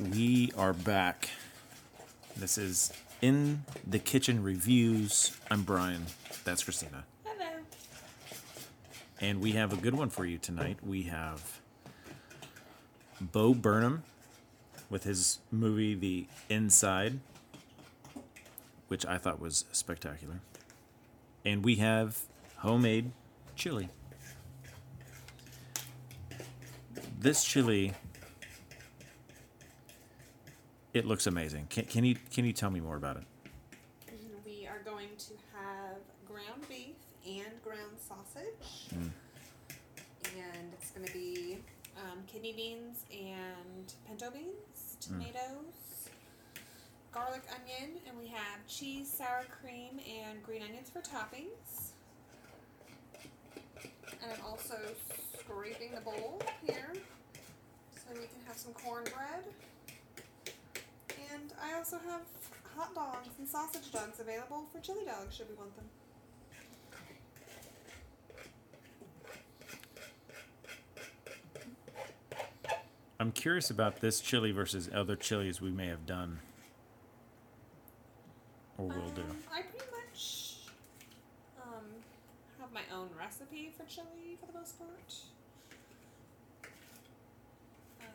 We are back. This is In the Kitchen Reviews. I'm Brian. That's Christina. Hello. And we have a good one for you tonight. We have Bo Burnham with his movie The Inside, which I thought was spectacular. And we have homemade chili. This chili it looks amazing. Can, can you can you tell me more about it? We are going to have ground beef and ground sausage. And it's going to be um, kidney beans and pinto beans, tomatoes, garlic onion, and we have cheese, sour cream, and green onions for toppings. And I'm also scraping the bowl here so we can have some cornbread. And I also have hot dogs and sausage dogs available for chili dogs should we want them. I'm curious about this chili versus other chilies we may have done or will do. Um, I pretty much um, have my own recipe for chili for the most part. Um,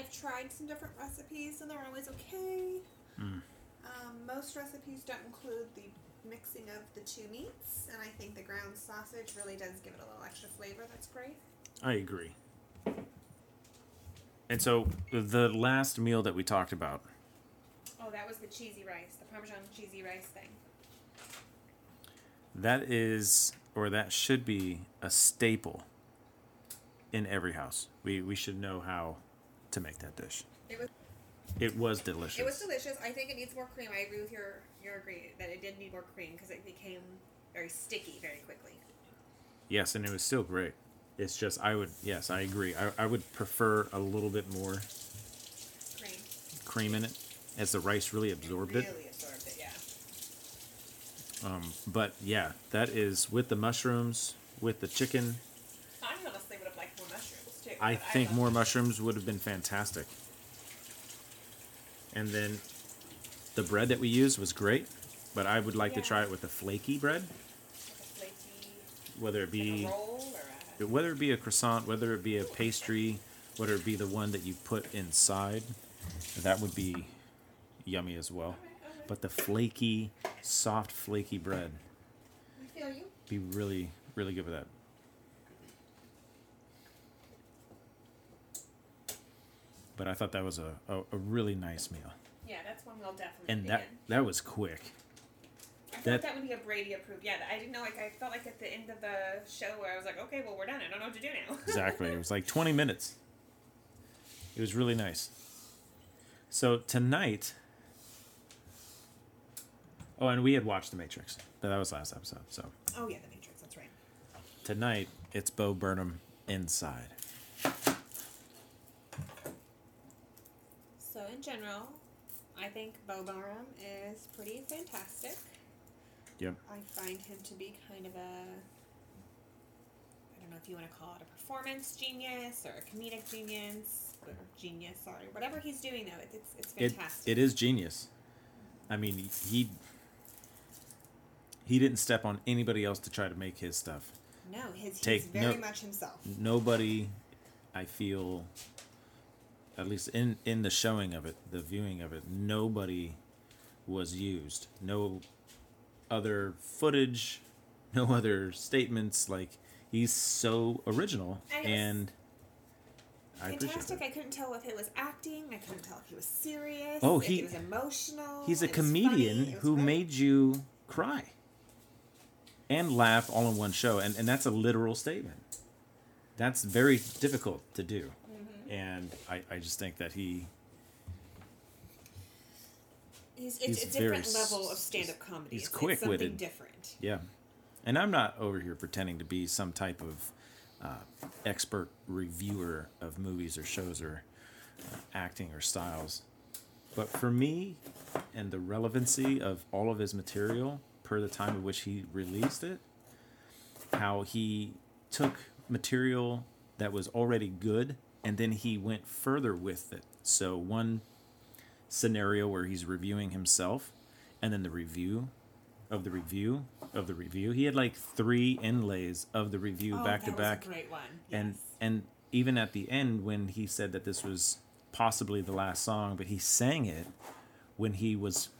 I've tried some different recipes and they're always okay. Mm. Um, most recipes don't include the mixing of the two meats, and I think the ground sausage really does give it a little extra flavor. That's great. I agree. And so the last meal that we talked about, Oh, that was the cheesy rice, the Parmesan cheesy rice thing. that is or that should be a staple in every house. We we should know how to make that dish. It was It was delicious. It was delicious. I think it needs more cream. I agree with your your agree that it did need more cream because it became very sticky very quickly. Yes, and it was still great. It's just I would yes, I agree. I, I would prefer a little bit more Cream cream in it as the rice really absorbed it. really it. absorbed it. Yeah. Um, but yeah, that is with the mushrooms, with the chicken. I honestly would have liked more mushrooms too. I think more mushrooms would have been fantastic. And then the bread that we used was great, but I would like to try it with a flaky bread, like a flaky whether it like be or a whether it be a croissant, whether it be a pastry, whether it be the one that you put inside. That would be yummy as well. But the flaky, soft, flaky bread, I feel you. be really, really good with that. But I thought that was a, a, a really nice meal. Yeah, that's one we'll definitely. And that in. that was quick. I thought that- that, would be a Brady approved. Yeah, I didn't know. Like I felt like at the end of the show where I was like, okay, well we're done. I don't know what to do now. Exactly. it was like 20 minutes. It was really nice. So tonight. Oh, and we had watched The Matrix. But that was last episode. So oh yeah, the Matrix. That's right. tonight it's Bo Burnham inside. So in general, I think Bo is pretty fantastic. Yep. I find him to be kind of a I don't know if you want to call it a performance genius or a comedic genius or genius, sorry. Whatever he's doing though, it, it's it's It, fantastic. it is genius. I mean, he he didn't step on anybody else to try to make his stuff. no, his he's Take very no- much himself. nobody i feel at least in in the showing of it the viewing of it nobody was used no other footage no other statements like he's so original And and i Fantastic. I couldn't tell if it was acting. I couldn't tell if he was serious. Oh, he- he was emotional. he's a comedian funny, it was who great. made you cry and laugh all in one show and, and that's a literal statement that's very difficult to do. And I, I just think that he He's, it's he's a different very level of stand-up comedy. he's It's- it's something quick-witted. different. Yeah. And I'm not over here pretending to be some type of uh, expert reviewer of movies or shows or uh, acting or styles. But for me, and the relevancy of all of his material per the time at which he released it, how he took material that was already good and then he went further with it. So one scenario where he's reviewing himself and then the review of the review of the review. He had like three inlays of the review Oh, back to back. Was a great one. And yes. and even at the end when he said that this was possibly the last song, but he sang it when he was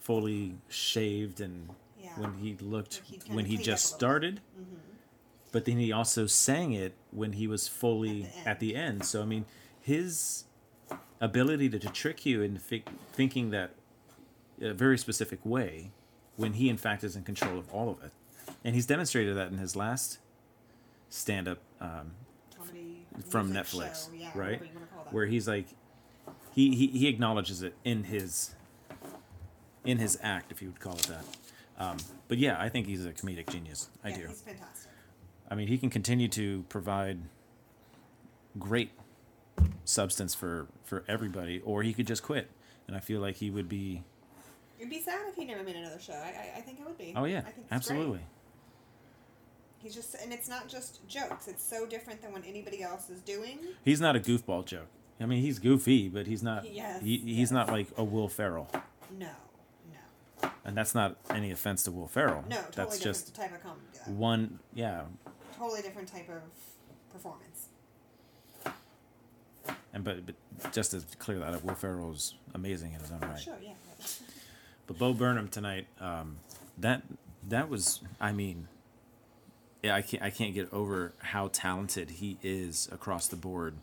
fully shaved and Yeah. when he looked Like when he just up a little started. Mm-hmm. But then he also sang it when he was fully At at the the end. So I mean, his ability to, to trick you into fi- thinking that a very specific way when he in fact is in control of all of it. And he's demonstrated that in his last stand-up um, Comedy from netflix yeah, right? whatever you wanna call that. where he's like he, he he acknowledges it in his in his act if you would call it that. Um, but yeah i think he's a comedic genius. I yeah, do. He's fantastic. I mean he can continue to provide great substance for for everybody or he could just quit and i feel like he would be It'd be sad if he never made another show. I, I, I think it would be. oh yeah I think it's absolutely Great. He's just, and it's not just jokes. It's so different than what anybody else is doing. He's not a goofball joke. I mean, he's goofy, but he's not. Yes, he, he's yes. not like a Will Ferrell, No, no, and that's not any offense to Will Ferrell. no. Totally that's different just type of comedy. one. Yeah, Totally different type of performance. and but, but just to clear that up, Will Ferrell is amazing in his own right. Sure, yeah. But Bo Burnham tonight, um, that that was. I mean, yeah, I can't I can't get over how talented he is across the board,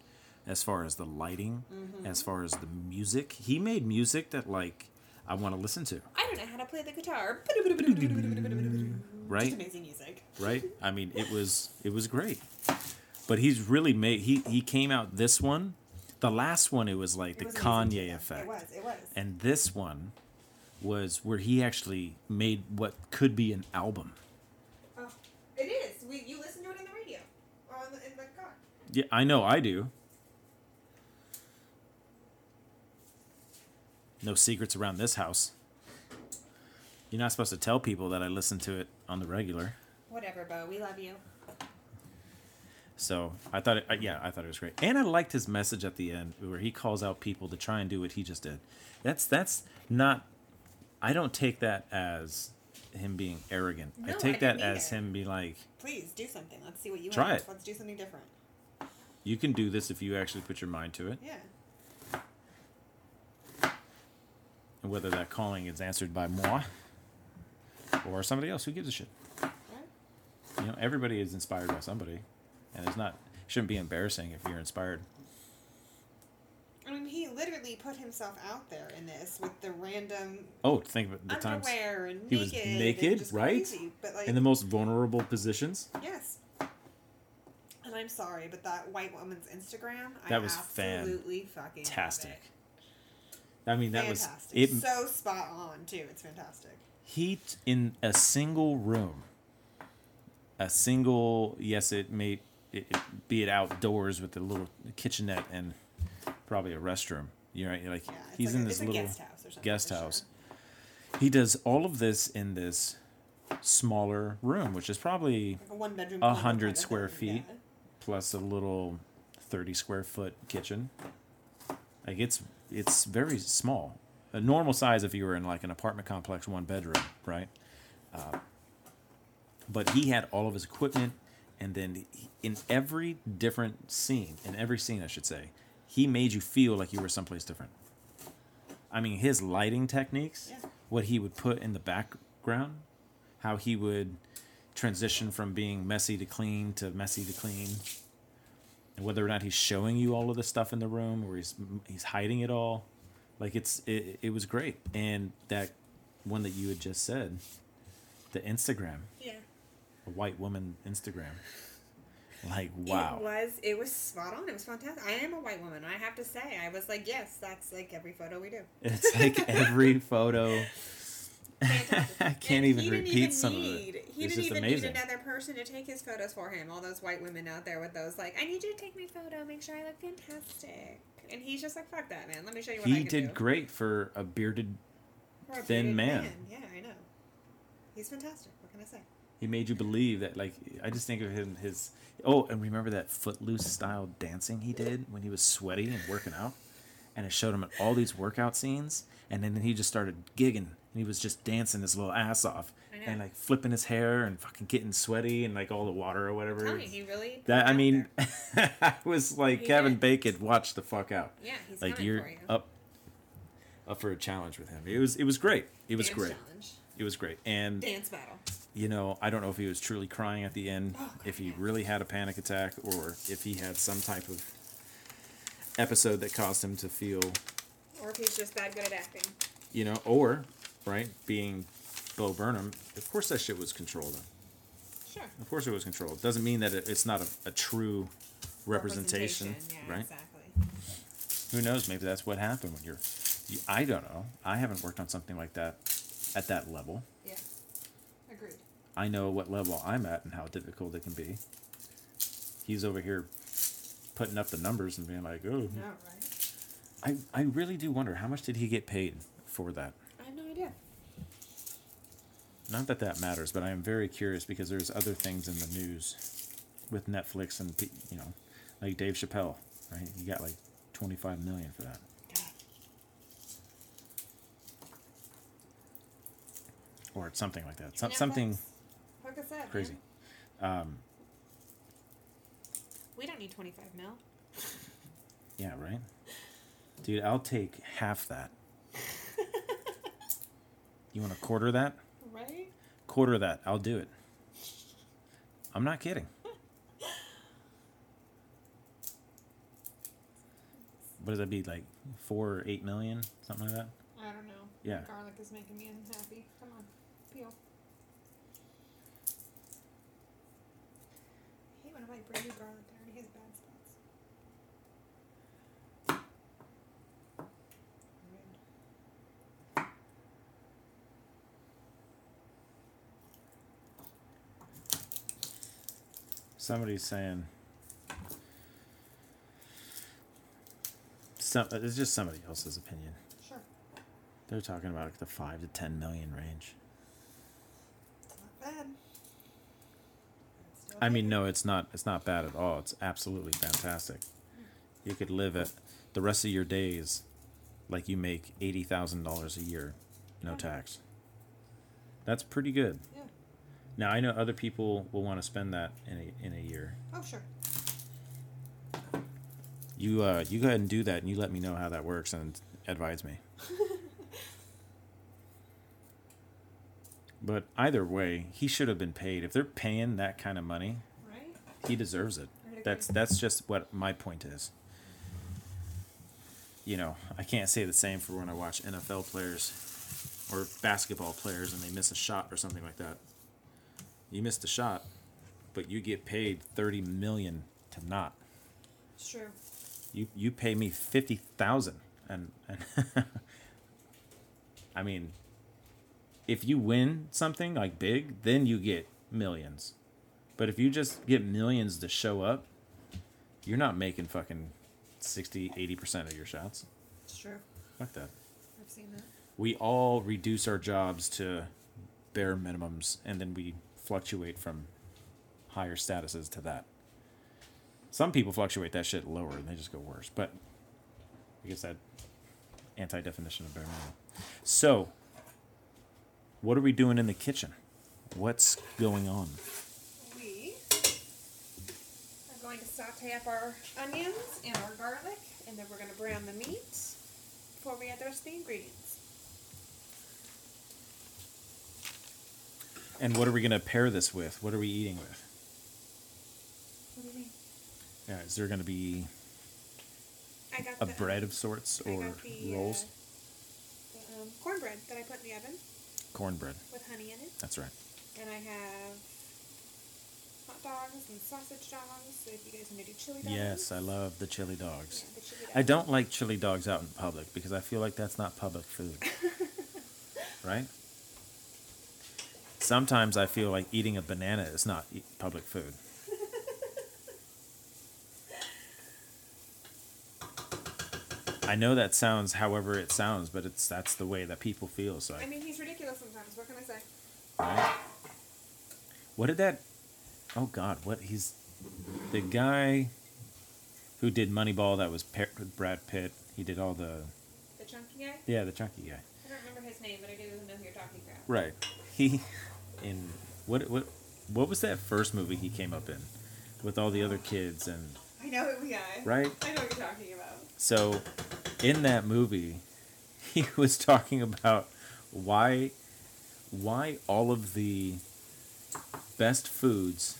as far as the lighting, Mm-hmm. as far as the music. He made music that like I want to listen to. I don't know how to play the guitar. Right. Just amazing music. Right? I mean, it was it was great. But he's really made he he came out this one, the last one it was like It the was Kanye effect, It was. It was. and this one was where he actually made what could be an album. Oh, it is. We you listen to it on the radio or on the, in the car. Yeah, I know I do. No secrets around this house. You're not supposed to tell people that I listen to it on the regular. Whatever, Bo. We love you. So I thought, it, yeah, I thought it was great, and I liked his message at the end where he calls out people to try and do what he just did. That's that's not. I don't take that as him being arrogant. I No, I take that didn't as him being like, Please do something. Let's see what you Try have. it. Let's do something different. you can do this if you actually put your mind to it, Yeah. and whether that calling is answered by moi or somebody else, who gives a shit? You know, everybody is inspired by somebody, and it's not shouldn't be embarrassing if you're inspired. I mean, he literally put himself out there in this with the random Oh, think of the times he was naked, right? Crazy. Like, in the most vulnerable positions. yes. And I'm sorry, but that white woman's Instagram, That I was absolutely fucking love Fantastic. I mean, that fantastic. was it. so spot on too. It's fantastic. heat in a single room a single yes it may it, it- be it outdoors with a little kitchenette and probably a restroom you know like Yeah, he's like in a, this little guest house guest for sure. he does all of this in this smaller room which is probably Like a one bedroom. Hundred kind of square thing, feet. plus a little 30 square foot kitchen like it's it's very small a normal size if you were in like an apartment complex one bedroom right uh, but he had all of his equipment and then in every different scene in every scene i should say he made you feel like you were someplace different i mean his lighting techniques Yeah. what he would put in the background how he would transition from being messy to clean to messy to clean and whether or not he's showing you all of the stuff in the room or he's he's hiding it all like it's it, it was great and that one that you had just said the instagram Yeah. A white woman instagram like wow It was it was spot on. It was fantastic. I am a white woman. I have to say, I was like, yes, that's like every photo we do. it's like every photo i can't And even repeat even some need, of it He it's didn't even amazing need another person to take his photos for him. All those white women out there with those like, I need you to take my photo, make sure I look fantastic. And he's just like, fuck that, man. Let me show you what he I he can did do. great for a bearded For a thin bearded man. Yeah, I know. He's fantastic. What can I say? He made you believe that, like, I just think of him, his. Oh, and remember that footloose style dancing he did when he was sweaty and working out? and it showed him all these workout scenes, and then he just started gigging, and he was just dancing his little ass off, and like flipping his hair and fucking getting sweaty and like all the water or whatever. Me, he really. That I mean. I was like He Kevin did. Bacon. Watch the fuck out. Yeah, he's like you're for you. up, up for a challenge with him. It was it was great. It was Dance great. Challenge. It was great. And Dance battle. You know, I don't know if he was truly crying at the end, Oh, if he really had a panic attack, or if he had some type of episode that caused him to feel, Or if he's just that good at acting. you know, or right being Bo Burnham. Of course, that shit was controlled. Sure. Of course, it was controlled. Doesn't mean that it, it's not a, a true representation, Yeah, right? exactly. Who knows? Maybe that's what happened when you're. You, I don't know. I haven't worked on something like that at that level. I know what level I'm at and how difficult it can be. He's over here putting up the numbers and being like, "Oh, right? I, I really do wonder how much did he get paid for that." I have no idea. Not that that matters, but I am very curious because there's other things in the news with Netflix and you know, like Dave Chappelle, right? He got like 25 million for that. Or something like that. Netflix? something Hook us up. crazy. man. Um, We don't need 25 mil. yeah, right? Dude, I'll take half that. You want a quarter of that? Right? Quarter of that. I'll do it. I'm not kidding. What does that be like? Four or eight million, something like that. I don't know. Yeah. Garlic is making me unhappy. Come on. Peel. I hate when I like brand new garlic. It already has bad spots. Somebody's saying. Some, uh, it's just somebody else's opinion. Sure. They're talking about like the five to ten million range. It's not bad. It's still I mean, no, it's not. It's not bad at all. It's absolutely fantastic. You could live it the rest of your days like you make eighty thousand dollars a year, no tax. That's pretty good. Yeah. Now I know other people will want to spend that in a in a year. Oh, sure. You uh, you go ahead and do that, and you let me know how that works and advise me. but either way, he should have been paid. If they're paying that kind of money, Right? he deserves it. That's that's just what my point is. You know, I can't say the same for when I watch NFL players or basketball players and they miss a shot or something like that. You missed a shot, but you get paid thirty million to not. It's true. You you pay me fifty thousand, and and I mean, if you win something like big, then you get millions. But if you just get millions to show up, you're not making fucking 60, 80 percent of your shots. It's true. Fuck that. I've seen that. We all reduce our jobs to bare minimums, and then we fluctuate from higher statuses to that. Some people fluctuate that shit lower and they just go worse. But I guess that anti definition of bare minimum. So, what are we doing in the kitchen? What's going on? We are going to saute up our onions and our garlic, and then we're going to brown the meat before we add the rest of the ingredients. And what are we going to pair this with? What are we eating with? What do you mean? Yeah, is there going to be I got a the, bread of sorts or the, rolls? Uh, the um, cornbread that I put in the oven Cornbread. with honey in it, That's right. and I have hot dogs and sausage dogs. So if you guys want to do chili dogs, Yes, I love the chili dogs. Yeah, the chili I don't like chili dogs out in public because I feel like that's not public food. right? Sometimes I feel like eating a banana is not public food. I know that sounds however it sounds, but it's that's the way that people feel. So, I I, mean, he's ridiculous sometimes. What can I say? right? What did that? Oh God, what he's the guy who did Moneyball. That was paired with Brad Pitt. He did all the The chunky guy? yeah, the chunky guy. I don't remember his name, but I do know who you're talking about. Right. He in what what what was that first movie he came up in with all the other kids and I know who guy. right? I know what you're talking about. So in that movie he was talking about why why all of the best foods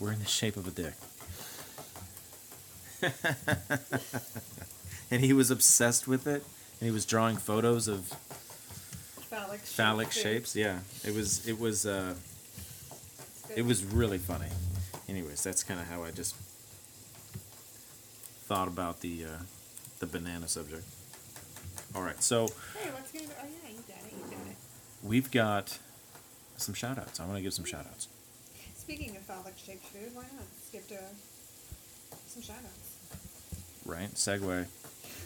were in the shape of a dick. and he was obsessed with it and he was drawing photos of Phallic, phallic food. shapes. Yeah, it was it was uh, it was really funny. Anyways, that's kind of how I just thought about the uh, the banana subject. All right, so Hey, what's going to Oh, yeah, you got it. You got it. we've got some shout outs. I want to give some shout outs. Speaking of phallic shaped food, why not skip to some shout outs? Right, segue.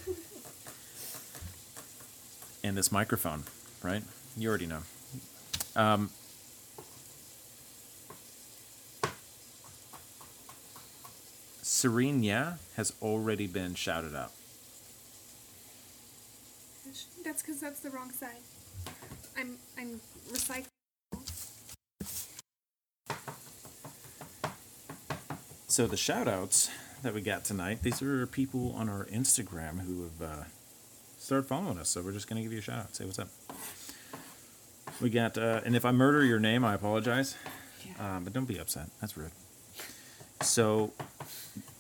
and this microphone, right? You already know. Um, Serena has already been shouted out. That's because that's the wrong side. I'm I'm recycling. So the shout outs that we got tonight, these are people on our Instagram who have uh, started following us. So we're just going to give you a shout out. Say what's up. We got, uh, and if I murder your name, I apologize. Um, but don't be upset. That's rude. So,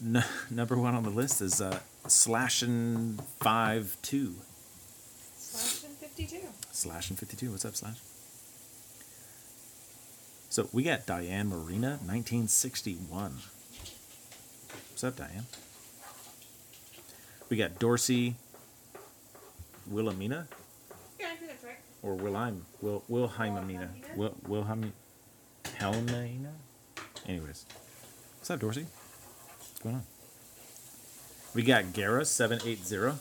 n- number one on the list is uh, Slashin' Five Two. Slash and 52. Slashin' Fifty Two. What's up, Slash? So we got Diane Marina, nineteen sixty one. What's up, Diane? We got Dorsey Wilhelmina Yeah, I think that's right. or Wilhelm Will Wilhelmina Wilhelmina? Wil Wilhelmina Helmina. Anyways, what's up, Dorsey? What's going on? We got Gara seven eight zero.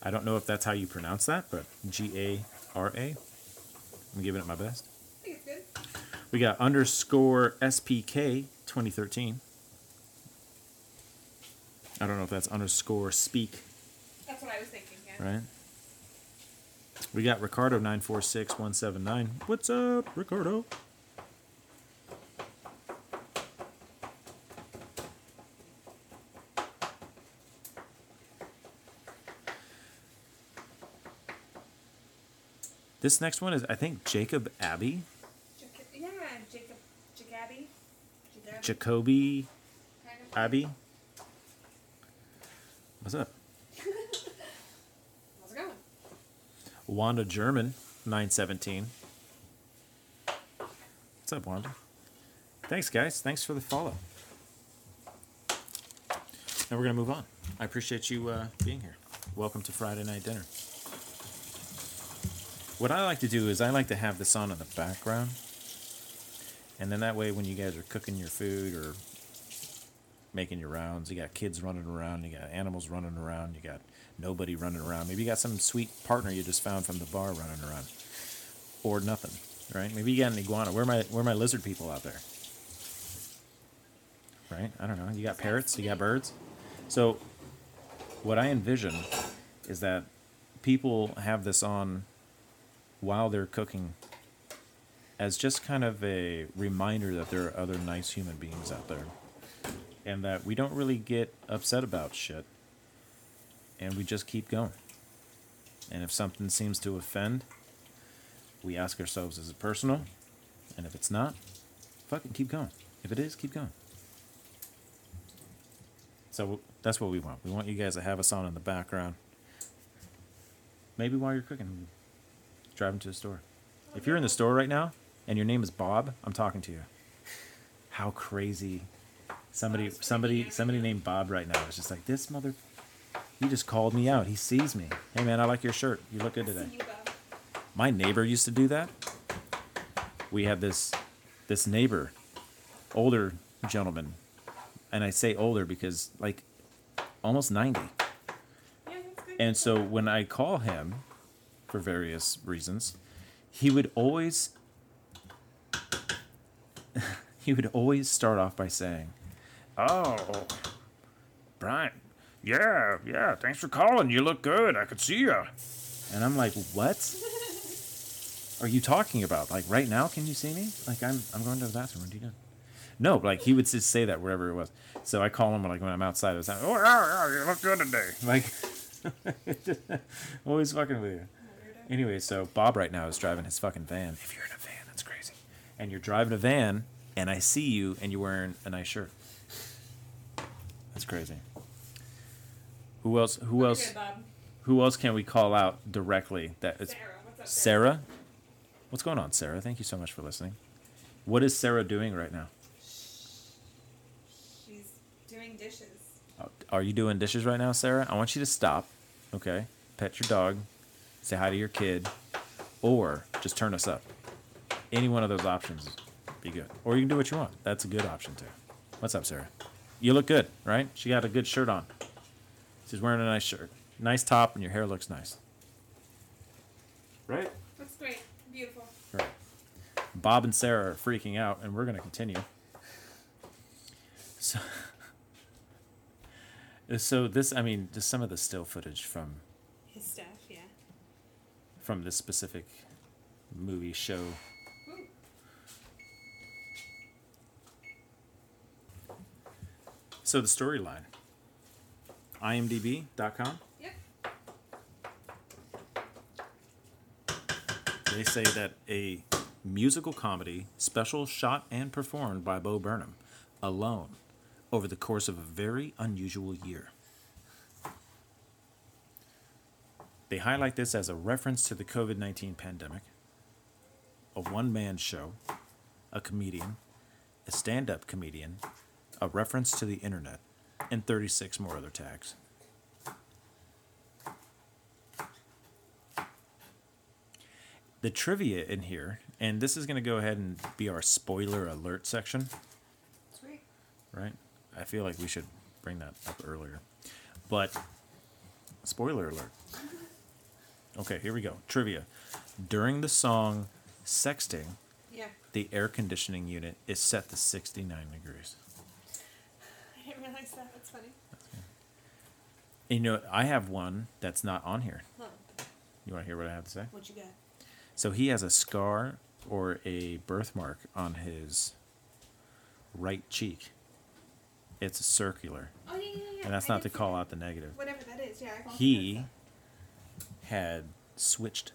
I don't know if that's how you pronounce that, but G A R A. I'm giving it my best. I think it's good. We got underscore SPK 2013. I don't know if that's underscore speak, That's what I was thinking, yeah. right? We got Ricardo 946179. What's up, Ricardo? This next one is, I think, Jacob Abbey. Jac- yeah, Jacob, Jacoby. Jacoby. Jacoby kind of. Abbey. What's up? How's it going? Wanda German, 917. What's up, Wanda? Thanks, guys. Thanks for the follow. Now we're going to move on. I appreciate you uh, being here. Welcome to Friday Night Dinner. What I like to do is I like to have this on in the background. And then that way, when you guys are cooking your food or making your rounds, you got kids running around, you got animals running around, you got nobody running around. Maybe you got some sweet partner you just found from the bar running around, or nothing, right? Maybe you got an iguana. Where are my where my lizard people out there? Right? I don't know. You got parrots, you got birds. So, what I envision is that people have this on while they're cooking as just kind of a reminder that there are other nice human beings out there and that we don't really get upset about shit and we just keep going. And if something seems to offend we ask ourselves is it personal? And if it's not fucking keep going. If it is keep going. So that's what we want. We want you guys to have us on in the background. Maybe while you're cooking driving to a store. If you're in the store right now and your name is bob i'm talking to you. How crazy. Somebody somebody somebody named bob right now is just like this mother he just called me out. He sees me. Hey man i like your shirt. You look good today. see you, Bob. my neighbor used to do that. We have this this neighbor older gentleman. And i say older because like almost 90 Yeah, that's good. and so when I call him for various reasons, he would always he would always start off by saying, "Oh, Brian, yeah, yeah, thanks for calling. You look good. I could see you. And I'm like, what? Are you talking about? Like right now, can you see me? Like I'm, I'm going to the bathroom. What are you doing? No, like he would just say that wherever it was. So I call him like when I'm outside. I was like, oh yeah, yeah, you look good today. Like, always fucking with you. Anyway, so Bob right now is driving his fucking van. If you're in a van, that's crazy. And you're driving a van, and I see you, and you're wearing a nice shirt. That's crazy. Who else? Who Okay, else? Bob. Who else can we call out directly? That is Sarah, what's up, Sarah? Sarah. What's going on, Sarah? Thank you so much for listening. What is Sarah doing right now? She's doing dishes. Are you doing dishes right now, Sarah? I want you to stop. Okay, pet your dog, say hi to your kid, or just turn us up. Any one of those options, be good. Or you can do what you want. That's a good option too. What's up, Sarah? You look good, right? She got a good shirt on. She's wearing a nice shirt, nice top, and your hair looks nice. Right. Looks great. Beautiful. Right. Bob and Sarah are freaking out, and we're going to continue. So, so this, I mean, just some of the still footage from His stuff, yeah. From this specific movie show. So the storyline. IMDb.com. Yep. They say that a musical comedy, special shot and performed by Bo Burnham, alone, over the course of a very unusual year. They highlight this as a reference to the COVID 19 pandemic, a one man show, a comedian, a stand up comedian, a reference to the internet, and 36 more other tags. The trivia in here, and this is going to go ahead and be our spoiler alert section, Sweet. right? I feel like we should bring that up earlier. But, spoiler alert. Okay, here we go. Trivia. During the song Sexting, Yeah. the air conditioning unit is set to 69 degrees. I didn't realize that. That's funny. And, you know, I have one that's not on here. Huh. You want to hear what I have to say? What you got? So he has a scar or a birthmark on his right cheek. It's circular, Oh, yeah, yeah, yeah. and that's I not to call that. out the negative. Whatever that is, yeah. I He had switched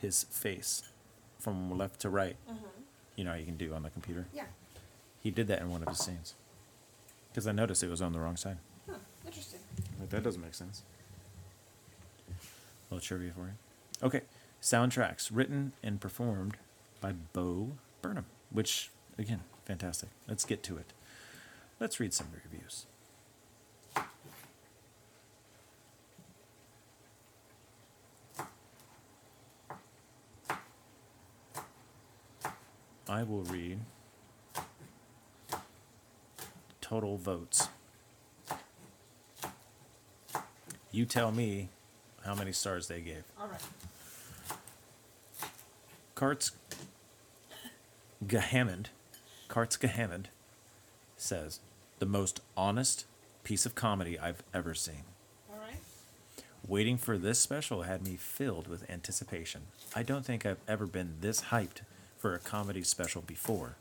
his face from left to right. Huh. You know how you can do on the computer. Yeah. He did that in one of his scenes. Because I noticed it was on the wrong side. Huh. Interesting. Like, that doesn't make sense. A little trivia for you. Okay, soundtracks written and performed by Bo Burnham, which, again, fantastic. Let's get to it. Let's read some reviews. I will read total votes. You tell me how many stars they gave. All right. Karts Gahammond, Karts Gahammond says, the most honest piece of comedy I've ever seen. All right. Waiting for this special had me filled with anticipation. I don't think I've ever been this hyped for a comedy special before,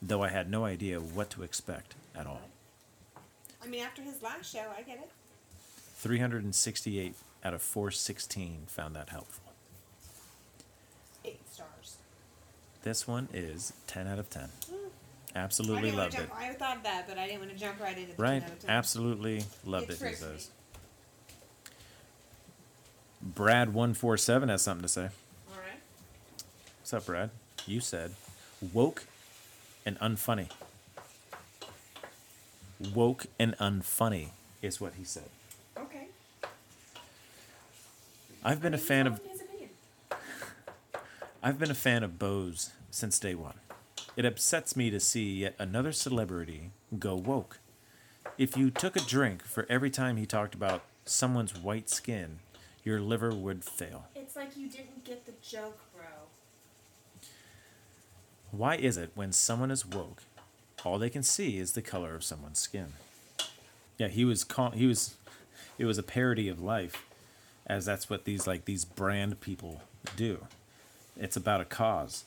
though I had no idea what to expect at all. I mean, after his last show, I get it. 368 out of 416 found that helpful. Eight stars. This one is 10 out of 10. Hmm. I Absolutely loved it. I thought that, but I didn't want to jump right into the Right? 10 out of 10. Absolutely loved It it, he tricked says. me. Brad147 has something to say. All right. What's up, Brad? You said woke and unfunny. Woke and unfunny is what he said. Okay. I've been a fan of telling his opinion. I've been a fan of Bo's since day one. It upsets me to see yet another celebrity go woke. If you took a drink for every time he talked about someone's white skin, your liver would fail. It's like you didn't get the joke. Why is it when someone is woke, all they can see is the color of someone's skin? Yeah, he was call, he was it was a parody of life as that's what these like these brand people do. It's about a cause.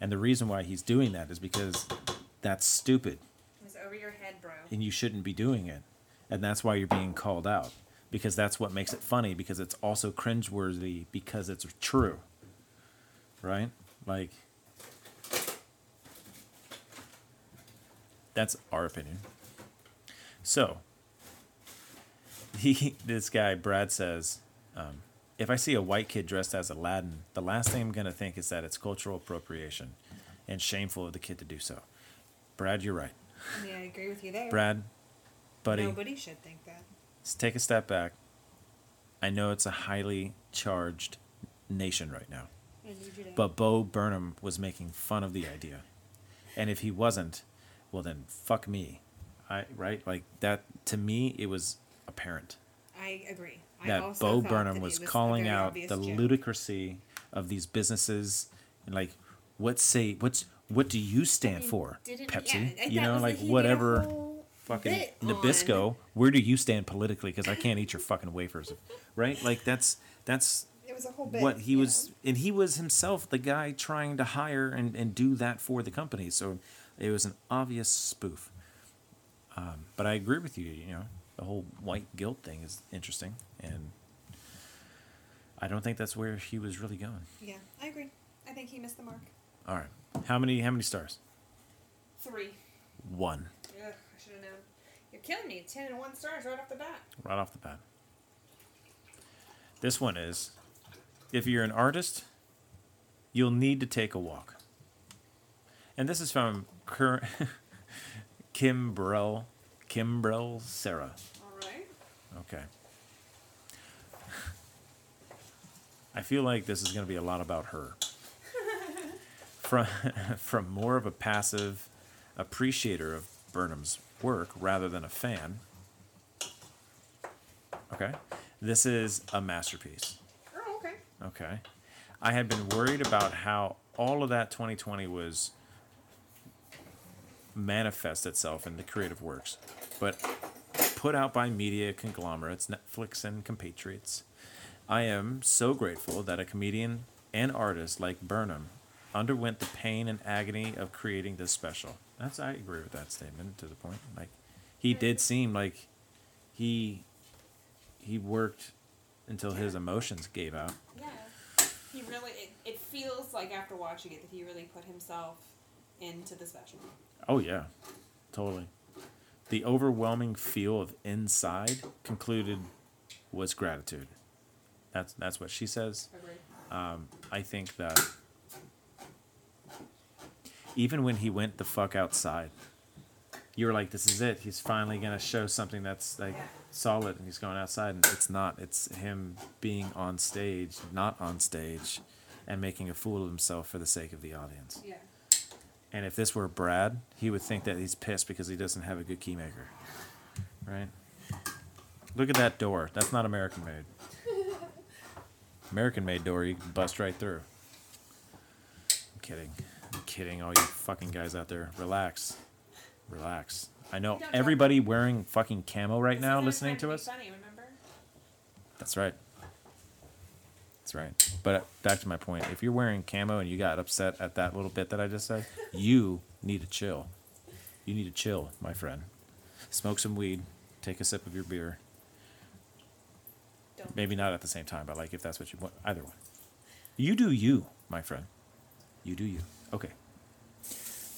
And the reason why he's doing that is because that's stupid It's over your head, bro. and you shouldn't be doing it. And that's why you're being called out. Because that's what makes it funny because it's also cringeworthy because it's true. Right? Like that's our opinion. So, he this guy Brad says, um, if I see a white kid dressed as Aladdin, the last thing I'm gonna think is that it's cultural appropriation, and shameful of the kid to do so. Brad, you're right. I mean, I agree with you there. Brad, buddy, Nobody should think that. let's take a step back. I know it's a highly charged nation right now, I need you to. but Bo Burnham was making fun of the idea, and if he wasn't, well then fuck me, I right like that to me it was apparent. I agree. I that also Bo Burnham that was it a calling out the joke. ludicrousy of these businesses and like what say what's what do you stand mean, for Pepsi yeah, you know like he did a whatever fucking bit on- Nabisco where do you stand politically because I can't eat your fucking wafers right like that's that's It was a whole bit. what he yeah. was and he was himself the guy trying to hire and, and do that for the company so it was an obvious spoof um, but i agree with you you know the whole white guilt thing is interesting and i don't think that's where he was really going Yeah, I agree. I think he missed the mark. all right how many how many stars Three. one Ugh, I should have known. You're killing me. Ten and one stars right off the bat. right off the bat this one is if you're an artist you'll need to take a walk and this is from Cur- Kim Brell, Sarah. All right. Okay. I feel like this is going to be a lot about her. from from more of a passive appreciator of Burnham's work rather than a fan. Okay. This is a masterpiece. Oh, okay. Okay. I had been worried about how all of that 2020 was manifest itself in the creative works, but put out by media conglomerates, Netflix and compatriots. I am so grateful that a comedian and artist like Burnham underwent the pain and agony of creating this special. That's I agree with that statement to the point. Like he did seem like he he worked until his emotions gave out. Yeah. He really. It, it feels like after watching it that he really put himself into the special. Oh yeah, totally. The overwhelming feel of inside concluded was gratitude. That's that's what she says. Um, I think that even when he went the fuck outside, you were like, "This is it. He's finally gonna show something that's like solid." And he's going outside, and it's not. It's him being on stage, not on stage, and making a fool of himself for the sake of the audience. Yeah. And if this were Brad, he would think that he's pissed because he doesn't have a good keymaker. Right? Look at that door. That's not American made. American made door, you can bust right through. I'm kidding. I'm kidding, all you fucking guys out there. Relax. Relax. I know everybody wearing fucking camo right now listening to us. Funny, remember? That's right. That's right. But back to my point. If you're wearing camo and you got upset at that little bit that I just said, you need to chill. You need to chill, my friend. Smoke some weed. Take a sip of your beer. Don't. Maybe not at the same time, but like if that's what you want. Either one. You do you, my friend. You do you. Okay.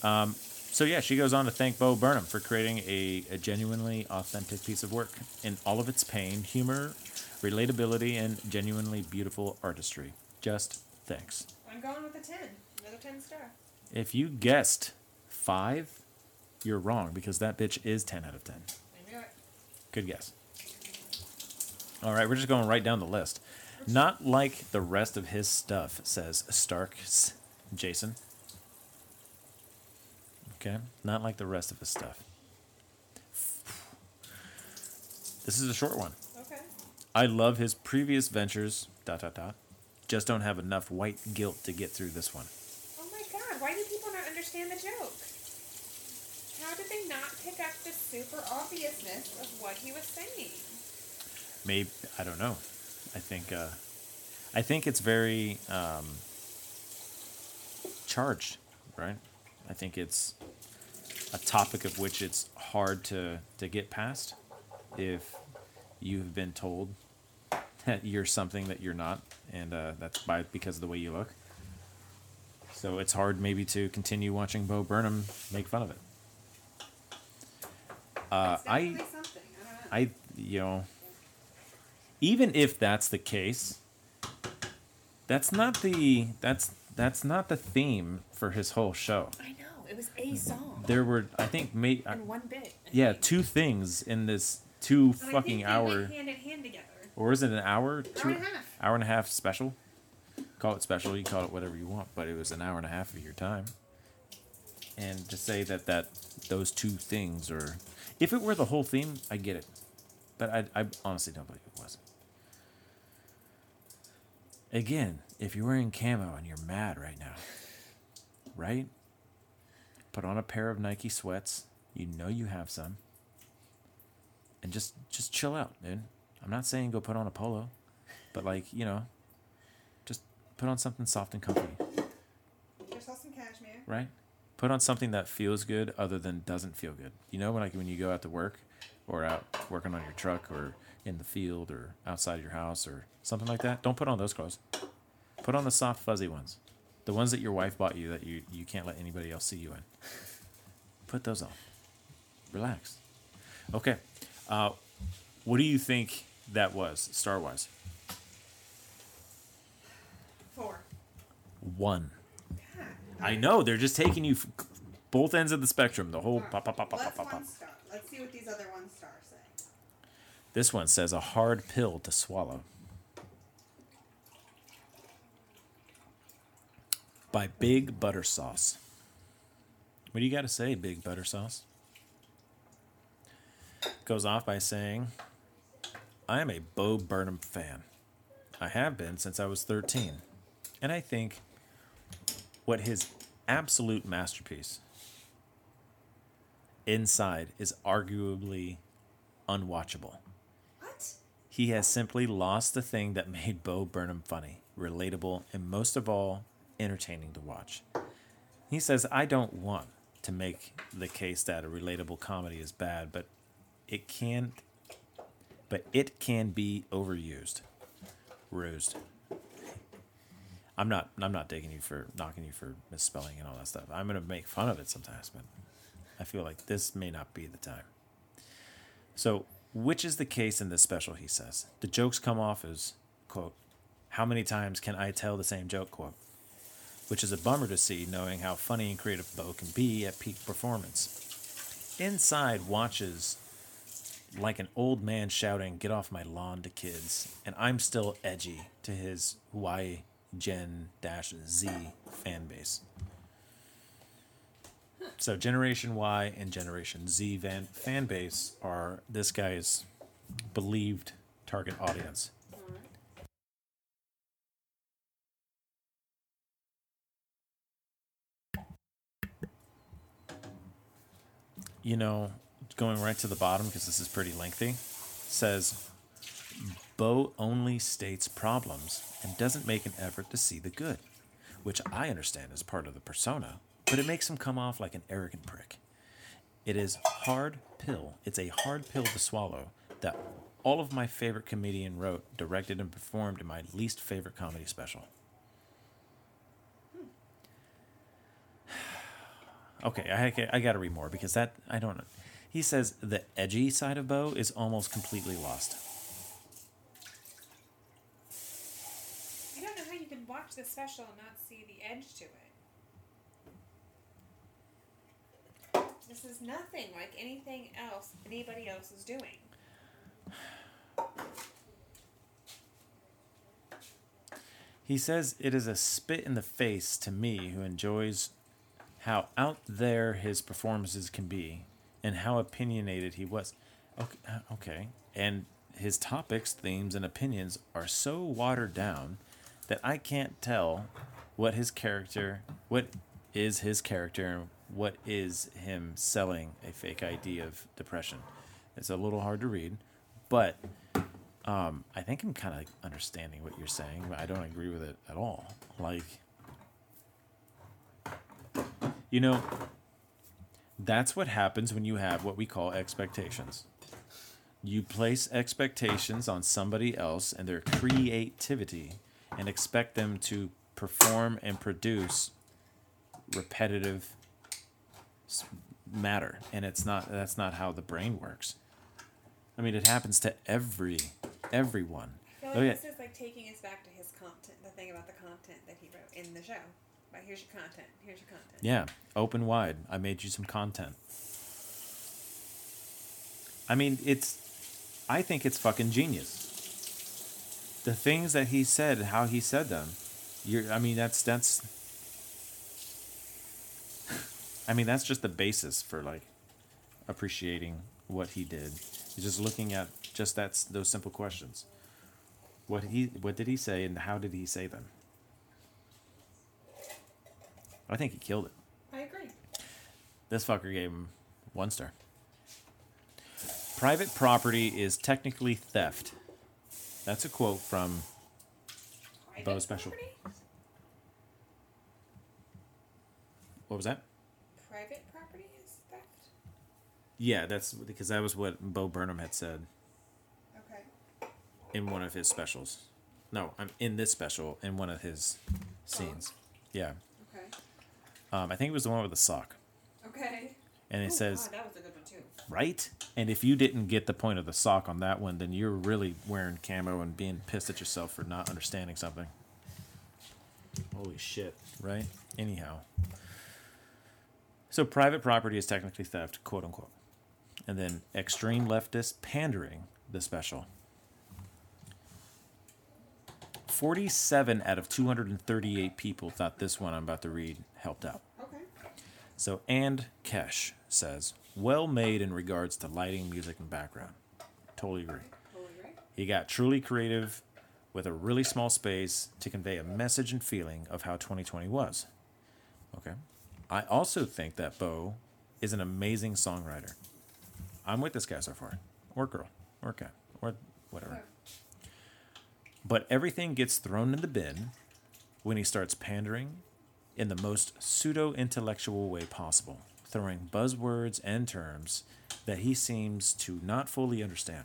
Um, so yeah, she goes on to thank Bo Burnham for creating a, a genuinely authentic piece of work in all of its pain, humor, relatability, and genuinely beautiful artistry. Just thanks. I'm going with a ten. Another ten star. If you guessed five, you're wrong because that bitch is ten out of ten. I knew it. Good guess. All right, we're just going right down the list. Not like the rest of his stuff, says Stark's Jason. Okay, not like the rest of his stuff. This is a short one. I love his previous ventures, dot dot dot. Just don't have enough white guilt to get through this one. Oh my god, why do people not understand the joke? How did they not pick up the super obviousness of what he was saying? maybe I don't know. I think uh, I think it's very um, charged, right? I think it's a topic of which it's hard to to get past if you've been told that you're something that you're not, and uh, that's by because of the way you look. So it's hard maybe to continue watching Bo Burnham make fun of it. Uh, I something. I don't know. I you know even if that's the case that's not the that's that's not the theme for his whole show. I know it was a song There were I think and one bit. I yeah, think. two things in this two fucking hour hand in hand together. Or is it an hour? Two and a half. hour and a half special? Call it special, you call it whatever you want, but it was an hour and a half of your time. And to say that that those two things are if it were the whole theme, I get it. But I, I honestly don't believe it wasn't. Again, if you're wearing camo and you're mad right now, right? Put on a pair of Nike sweats. You know you have some. And just just chill out, dude. I'm not saying go put on a polo, but like, you know, just put on something soft and comfy, yourself some cashmere. right? Put on something that feels good other than doesn't feel good. You know, when like when you go out to work or out working on your truck or in the field or outside of your house or something like that, don't put on those clothes. Put on the soft fuzzy ones. The ones that your wife bought you that you, you can't let anybody else see you in. Put those on. Relax. Okay. Uh, what do you think that was, star wise? Four. One. Yeah. I know they're just taking you f- both ends of the spectrum. The whole pop, pop, pop, pop, Let's pop, pop, pop. Let's see what these other one stars say. This one says a hard pill to swallow. By Big Butter Sauce. What do you got to say, Big Butter Sauce? Goes off by saying, I am a Bo Burnham fan. I have been since I was 13. And I think what his absolute masterpiece inside is arguably unwatchable. What? He has simply lost the thing that made Bo Burnham funny, relatable, and most of all, entertaining to watch. He says, I don't want to make the case that a relatable comedy is bad, but it can but it can be overused. Rused. I'm not I'm not digging you for knocking you for misspelling and all that stuff. I'm gonna make fun of it sometimes, but I feel like this may not be the time. So, which is the case in this special, he says. The jokes come off as, quote, how many times can I tell the same joke, quote, which is a bummer to see knowing how funny and creative Bo can be at peak performance. Inside watches like an old man shouting, get off my lawn to kids, and I'm still edgy to his Y Gen Z fan base. So Generation Y and Generation Z van, fan base are this guy's believed target audience. You know, going right to the bottom because this is pretty lengthy, says Bo only states problems and doesn't make an effort to see the good, which I understand is part of the persona, but it makes him come off like an arrogant prick. It is hard pill. It's a hard pill to swallow that all of my favorite comedian wrote, directed, and performed in my least favorite comedy special. Okay, I, I got to read more because that I don't. He says the edgy side of Bo is almost completely lost. I don't know how you can watch this special and not see the edge to it. This is nothing like anything else anybody else is doing. He says it is a spit in the face to me who enjoys how out there his performances can be and how opinionated he was. Okay, uh, okay. And his topics, themes, and opinions are so watered down that I can't tell what his character, what is his character, and what is him selling a fake ID of depression? It's a little hard to read, but um, I think I'm kind of understanding what you're saying, but I don't agree with it at all. Like, you know, that's what happens when you have what we call expectations. You place expectations on somebody else and their creativity and expect them to perform and produce repetitive matter and it's not that's not how the brain works i mean it happens to every everyone I feel like Oh, yeah. this is like taking us back to his content, the thing about the content that he wrote in the show. But here's your content. Here's your content. Yeah, open wide. I made you some content. I mean, it's. I think it's fucking genius. The things that he said, how he said them, you're. I mean, that's that's. I mean, that's just the basis for like appreciating what he did. Just looking at just that's those simple questions. What he what did he say and how did he say them? I think he killed it. I agree. This fucker gave him one star. Private property is technically theft. That's a quote from Private Bo Special. property? what was that? Private property is theft. Yeah, that's because that was what Bo Burnham had said Okay. in one of his specials. No, I'm in this special in one of his scenes. Yeah, Okay. Um, I think it was the one with the sock, Okay. and it Oh, says God, that was a good one too. right. And if you didn't get the point of the sock on that one, then you're really wearing camo and being pissed at yourself for not understanding something. Holy shit, right? Anyhow. So private property is technically theft, quote unquote. And then extreme leftist pandering, the special. 47 out of 238 people thought this one I'm about to read helped out. Okay. So, and Kesh says, well made in regards to lighting, music, and background. Totally agree. Totally right. He got truly creative with a really small space to convey a message and feeling of how 2020 was. Okay. I also think that Bo is an amazing songwriter. I'm with this guy so far, or girl, or guy, or whatever. But everything gets thrown in the bin when he starts pandering in the most pseudo intellectual way possible, throwing buzzwords and terms that he seems to not fully understand.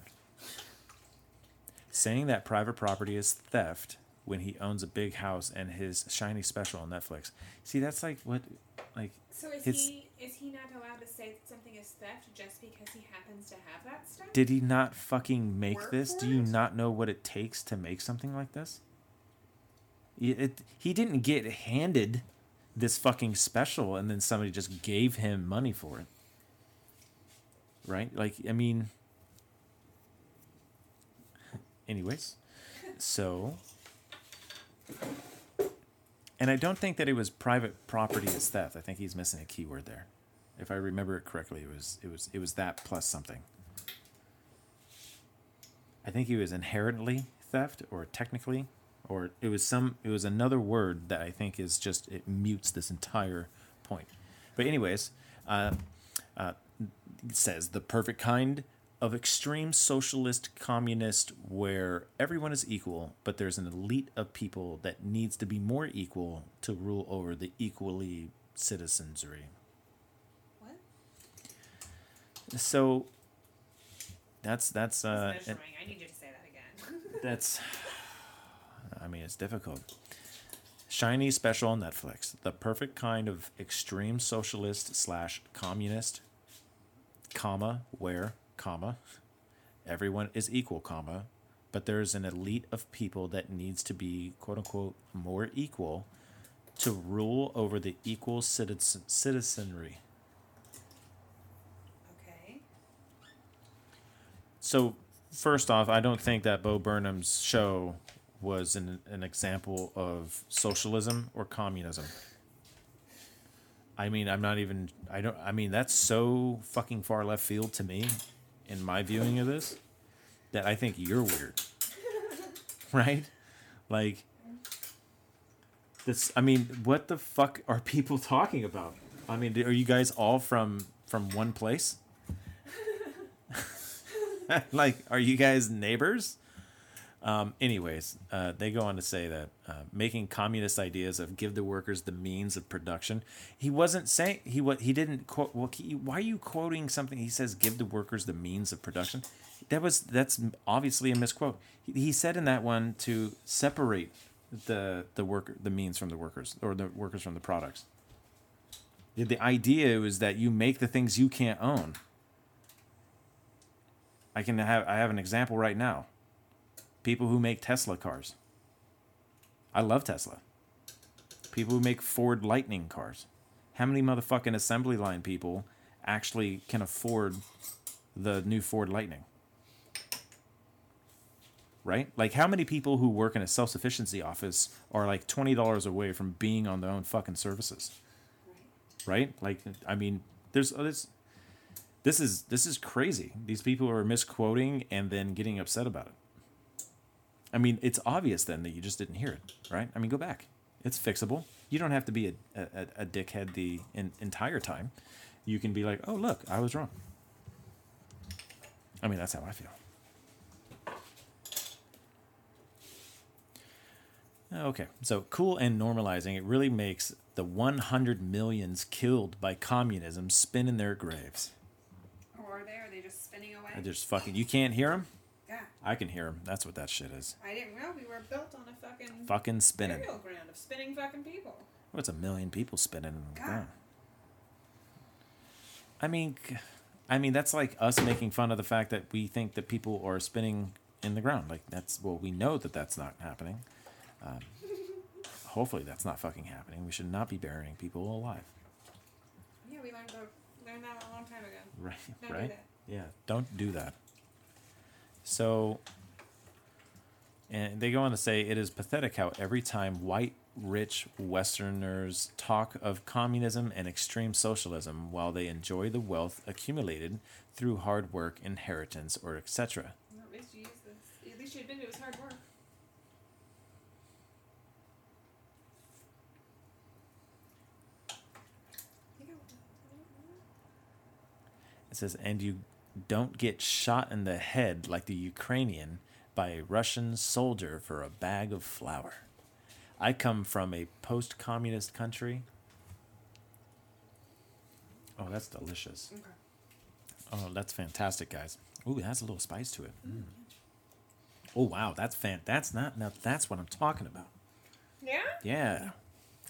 Saying that private property is theft when he owns a big house and his shiny special on Netflix. See, that's like what, like, So is It's- he is he not allowed to say that something is theft just because he happens to have that stuff? did he not fucking make Work this? Do you it? not know what it takes to make something like this? It, it, he didn't get handed this fucking special and then somebody just gave him money for it. Right? Like, I mean. Anyways, so. And I don't think that it was private property as theft. I think he's missing a keyword there. If I remember it correctly, it was it was it was that plus something. I think he was inherently theft or technically or it was some it was another word that I think is just it mutes this entire point. But anyways, uh, uh, says the perfect kind of extreme socialist communist where everyone is equal, but there's an elite of people that needs to be more equal to rule over the equally citizenry. What? So that's that's uh measuring. I need you to say that again. that's I mean it's difficult. Shiny special on Netflix. The perfect kind of extreme socialist slash communist, comma, where, comma, everyone is equal, comma, but there's an elite of people that needs to be quote unquote more equal to rule over the equal citizen, citizenry. okay. So first off, I don't think that Bo Burnham's show was an, an example of socialism or communism. I mean, I'm not even. I don't. I mean, that's so fucking far left field to me, in my viewing of this, that I think you're weird. right? Like, this. I mean, what the fuck are people talking about? I mean, are you guys all from from one place? like, are you guys neighbors? Um, anyways, uh, they go on to say that uh, making communist ideas of give the workers the means of production. He wasn't saying he what he didn't quote. Well, he, why are you quoting something? He says give the workers the means of production. That was that's obviously a misquote. He, he said in that one to separate the the worker the means from the workers or the workers from the products. The idea was that you make the things you can't own. I can have I have an example right now people who make Tesla cars. I love Tesla. People who make Ford Lightning cars. How many motherfucking assembly line people actually can afford the new Ford Lightning? Right? Like, how many people who work in a self sufficiency office are like $20 away from being on their own fucking services? Right? Like, I mean, there's, there's, this is this is crazy. These people are misquoting and then getting upset about it. I mean, it's obvious then that you just didn't hear it, right? I mean, go back. It's fixable. You don't have to be a, a, a dickhead the in, entire time. You can be like, oh, look, I was wrong. I mean, that's how I feel. Okay, so cool and normalizing it really makes the 100 millions killed by communism spin in their graves. Or are they? Are they just spinning away? I just fucking, you can't hear them? I can hear them. That's what that shit is. I didn't know we were built on a fucking Fucking spinning. burial ground of spinning fucking people. What's a million people spinning in the God. ground? I mean, I mean that's like us making fun of the fact that we think that people are spinning in the ground. Like that's well, we know that that's not happening. Um, hopefully, that's not fucking happening. We should not be burying people alive. Yeah, we learned, learned that a long time ago. Right. Don't do right. that. Yeah. Don't do that. So, and they go on to say it is pathetic how every time white, rich Westerners talk of communism and extreme socialism while they enjoy the wealth accumulated through hard work, inheritance, or etc. Well, at least you used this. At least you admitted it was hard work. It says, and you don't get shot in the head like the Ukrainian by a Russian soldier for a bag of flour. I come from a post communist country. Oh, that's delicious. Okay. Oh, that's fantastic, guys. Ooh, it has a little spice to it. Mm. Oh, wow. That's fan. That's not. Now, that's what I'm talking about. Yeah? Yeah.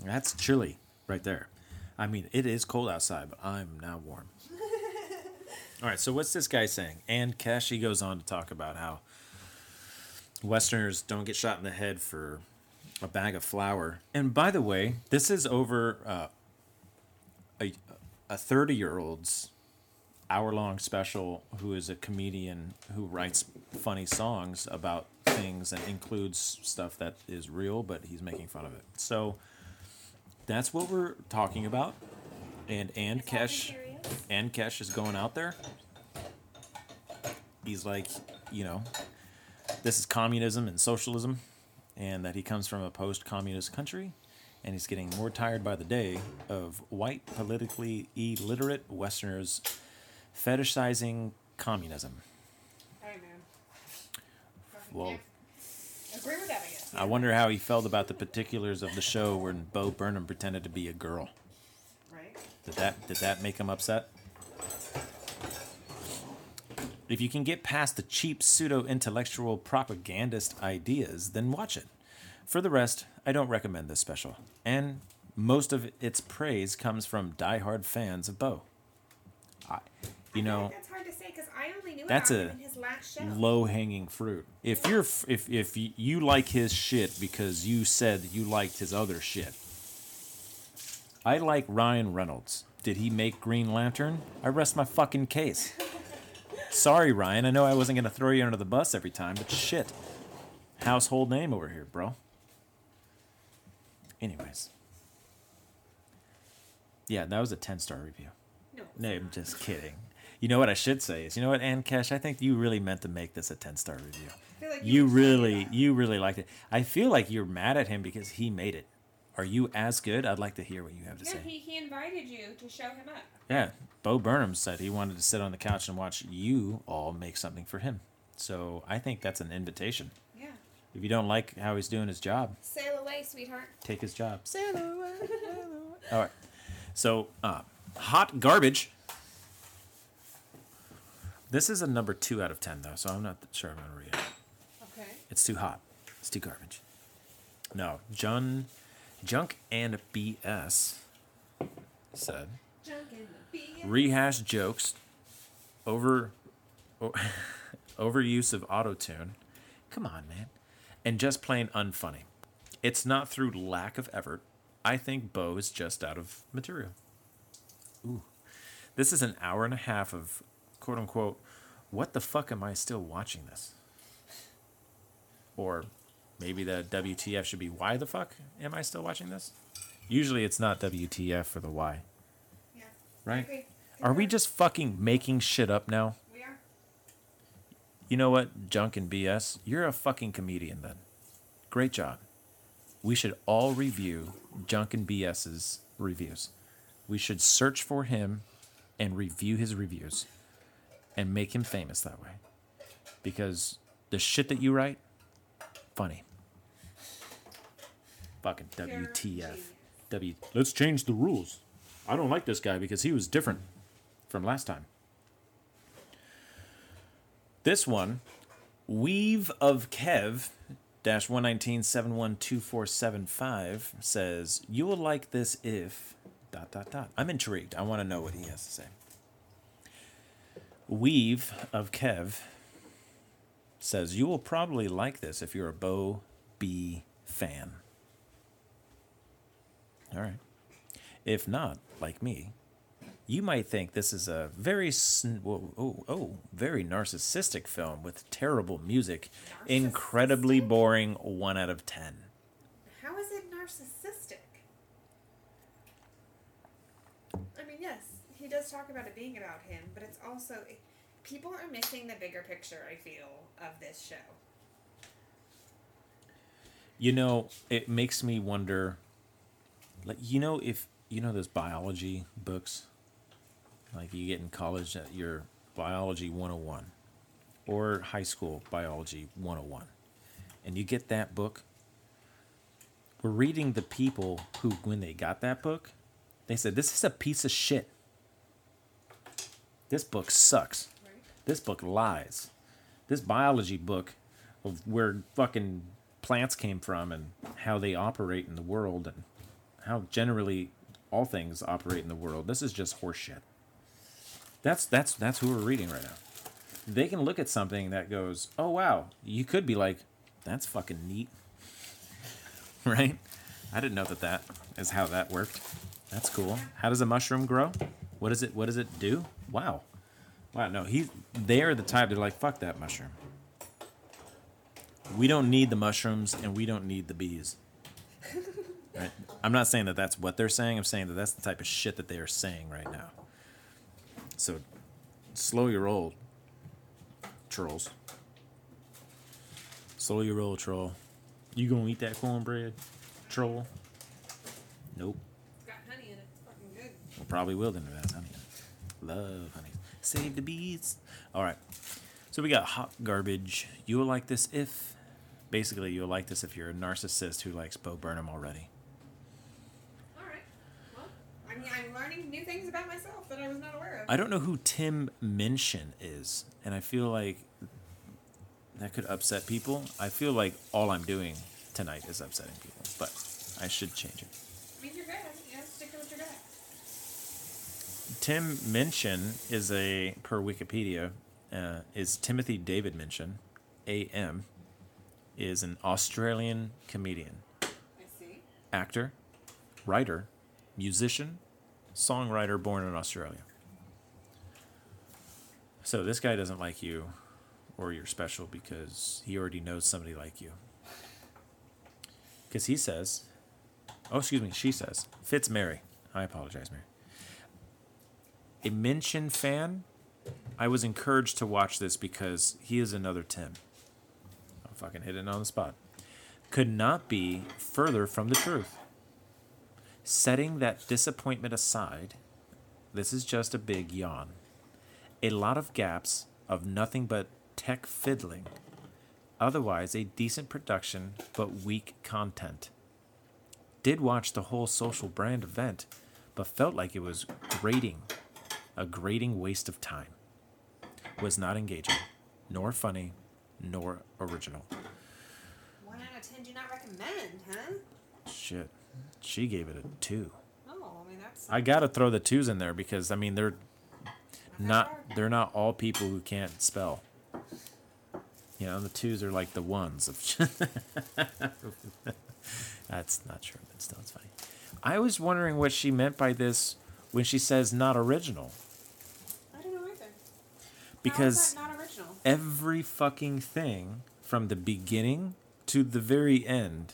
That's chilly right there. I mean, it is cold outside, but I'm now warm. All right, so what's this guy saying? And Kashi goes on to talk about how Westerners don't get shot in the head for a bag of flour. And by the way, this is over uh, a a 30 year old's hour long special who is a comedian who writes funny songs about things and includes stuff that is real, but he's making fun of it. So that's what we're talking about. And and Kesh and Kesh is going out there. He's like, you know, this is communism and socialism, and that he comes from a post communist country, and he's getting more tired by the day of white, politically illiterate Westerners fetishizing communism. Hey, man. Well. Agree with that, I guess. I wonder how he felt about the particulars of the show when Bo Burnham pretended to be a girl. Did that did that make him upset? If you can get past the cheap pseudo intellectual propagandist ideas, then watch it. For the rest, I don't recommend this special, and most of its praise comes from diehard fans of Bo. I, you I know, like that's hard to say because I only knew That's a him in his last show. low hanging fruit. If you're if if you like his shit because you said you liked his other shit. I like Ryan Reynolds. Did he make Green Lantern? I rest my fucking case. Sorry, Ryan. I know I wasn't gonna throw you under the bus every time, but shit. Household name over here, bro. Anyways. Yeah, that was a 10 star review. no, No, I'm just kidding. You know what I should say is, you know what, Ann Cash, I think you really meant to make this a 10 star review. I feel like You really, you really liked it. I feel like you're mad at him because he made it. Are you as good? I'd like to hear what you have to Yeah, say. he, he invited you to show him up. Yeah, Bo Burnham said he wanted to sit on the couch and watch you all make something for him. So I think that's an invitation. Yeah. If you don't like how he's doing his job, Sail away, sweetheart. take his job. Sail away. all right. So, uh, hot garbage. This is a number two out of ten, though, so I'm not sure I'm gonna read it. Okay. It's too hot. It's too garbage. No, John, junk and BS said rehash jokes, over, o- overuse of auto tune. Come on, man, and just plain unfunny. It's not through lack of effort. I think Bo is just out of material. Ooh, this is an hour and a half of quote unquote. What the fuck am I still watching this? Or maybe the WTF should be why the fuck am I still watching this? Usually it's not WTF for the why, Yeah. right? Are we just fucking making shit up now? We are. You know what, junk and BS? You're a fucking comedian then. Great job. We should all review Junk and BS's reviews. We should search for him and review his reviews and make him famous that way. Because the shit that you write, funny. Fucking WTF. W. Let's change the rules. I don't like this guy because he was different from last time. This one, Weave of Kev dash one nineteen seven one two four seven five says you will like this if dot dot dot. I'm intrigued. I want to know what he has to say. Weave of Kev says you will probably like this if you're a Bo B fan. All right. If not, like me, you might think this is a very sn- oh, oh, very narcissistic film with terrible music, incredibly boring 1 out of 10. How is it narcissistic? I mean, yes, he does talk about it being about him, but it's also people are missing the bigger picture. I feel of this show. You know, it makes me wonder like you know if you know those biology books? Like you get in college at your biology 101 or high school biology 101 and you get that book? We're reading the people who when they got that book they said this is a piece of shit. This book sucks. This book lies. This biology book of where fucking plants came from and how they operate in the world and how generally all things operate in the world. This is just horseshit. That's that's that's who we're reading right now. They can look at something that goes, "Oh wow," you could be like, "That's fucking neat," right? I didn't know that that is how that worked. That's cool. How does a mushroom grow? What does it What does it do? Wow, wow. No, he. They are the type. They're like, "Fuck that mushroom." We don't need the mushrooms, and we don't need the bees. Right? I'm not saying that that's what they're saying. I'm saying that that's the type of shit that they are saying right now. So, slow your roll, trolls. Slow your roll, troll. You gonna eat that cornbread, troll? Nope. It's got honey in it. It's fucking good. Well, probably will then if it has honey. in it. Love honey. Save the bees. All right. So we got hot garbage. You will like this if, basically, you'll like this if you're a narcissist who likes Bo Burnham already. All right. Well, I mean, I'm learning new things about myself that I was not aware of. I don't know who Tim Minchin is, and I feel like that could upset people. I feel like all I'm doing tonight is upsetting people, but I should change it. I mean, you're good. You know, stick to what you're good at. Tim Minchin is a per Wikipedia uh, is Timothy David Minchin, A.M. is an Australian comedian, I see. actor, writer, musician, songwriter born in Australia. So this guy doesn't like you or you're special because he already knows somebody like you. Because he says, oh, excuse me, she says, Fitz Mary. I apologize, Mary. A Minchin fan, I was encouraged to watch this because he is another Tim. I'm fucking hitting on the spot. Could not be further from the truth. Setting that disappointment aside, this is just a big yawn. A lot of gaps of nothing but tech fiddling. Otherwise, a decent production, but weak content. Did watch the whole social brand event, but felt like it was grating, a grating waste of time. Was not engaging, nor funny, nor original. One out of ten do not recommend, huh? Shit. She gave it a two. Oh, I mean that's. I gotta throw the twos in there because I mean they're not they're not all people who can't spell. You know, the twos are like the ones of That's not true, but still it's funny. I was wondering what she meant by this when she says not original. I don't know either. Because How is that not original? every fucking thing from the beginning to the very end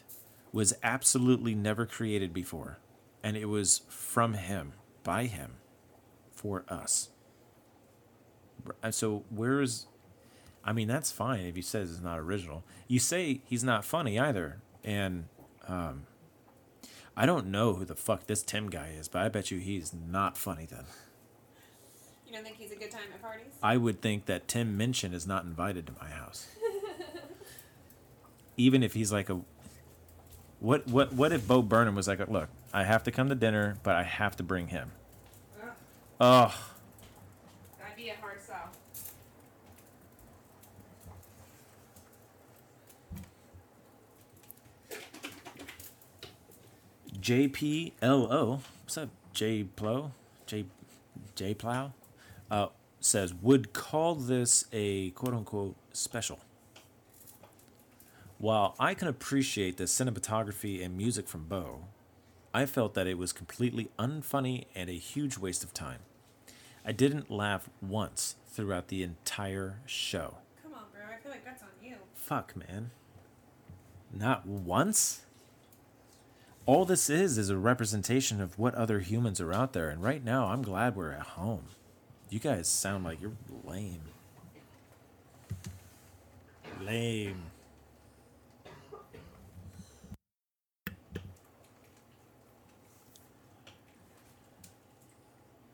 was absolutely never created before. And it was from him, by him, for us. And So where's I mean that's fine if he says it's not original. You say he's not funny either. And um I don't know who the fuck this Tim guy is, but I bet you he's not funny then. You don't think he's a good time at parties? I would think that Tim Minchin is not invited to my house. Even if he's like a what what what if Bo Burnham was like, look, I have to come to dinner, but I have to bring him. Ugh, Oh, that'd be a hard sell. JPLO, what's up, J Plow, J J Plow, uh, says would call this a quote unquote special. While I can appreciate the cinematography and music from Bo, I felt that it was completely unfunny and a huge waste of time. I didn't laugh once throughout the entire show. Come on, bro. I feel like that's on you. Fuck, man. Not once? All this is is a representation of what other humans are out there, and right now I'm glad we're at home. You guys sound like you're lame. Lame.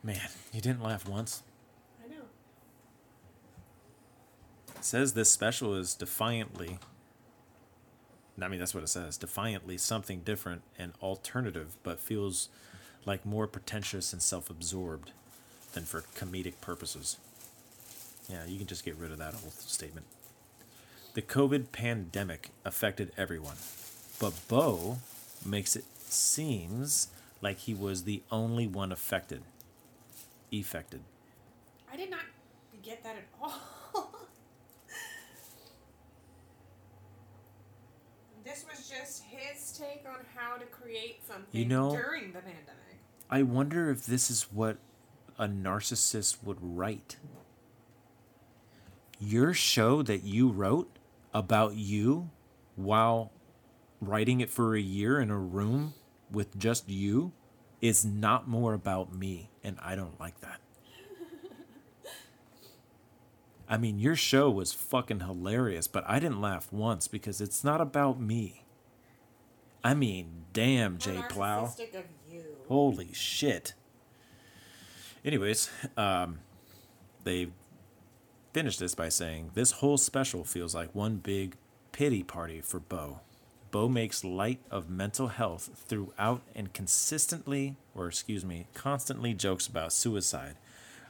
Man, you didn't laugh once? I know. It says this special is defiantly. I mean, that's what it says. Defiantly something different and alternative, but feels like more pretentious and self absorbed than for comedic purposes. Yeah, you can just get rid of that whole statement. The COVID pandemic affected everyone, but Bo makes it seems like he was the only one affected. Affected. I did not get that at all. this was just his take on how to create something you know- during the pandemic. I wonder if this is what a narcissist would write. Your show that you wrote about you while writing it for a year in a room with just you is not more about me, and I don't like that. I mean, your show was fucking hilarious, but I didn't laugh once because it's not about me. I mean, damn, Jay Plow. narcissistic of you. Holy shit. Anyways, um, they finished this by saying this whole special feels like one big pity party for Bo. Bo makes light of mental health throughout and consistently, or excuse me, constantly jokes about suicide.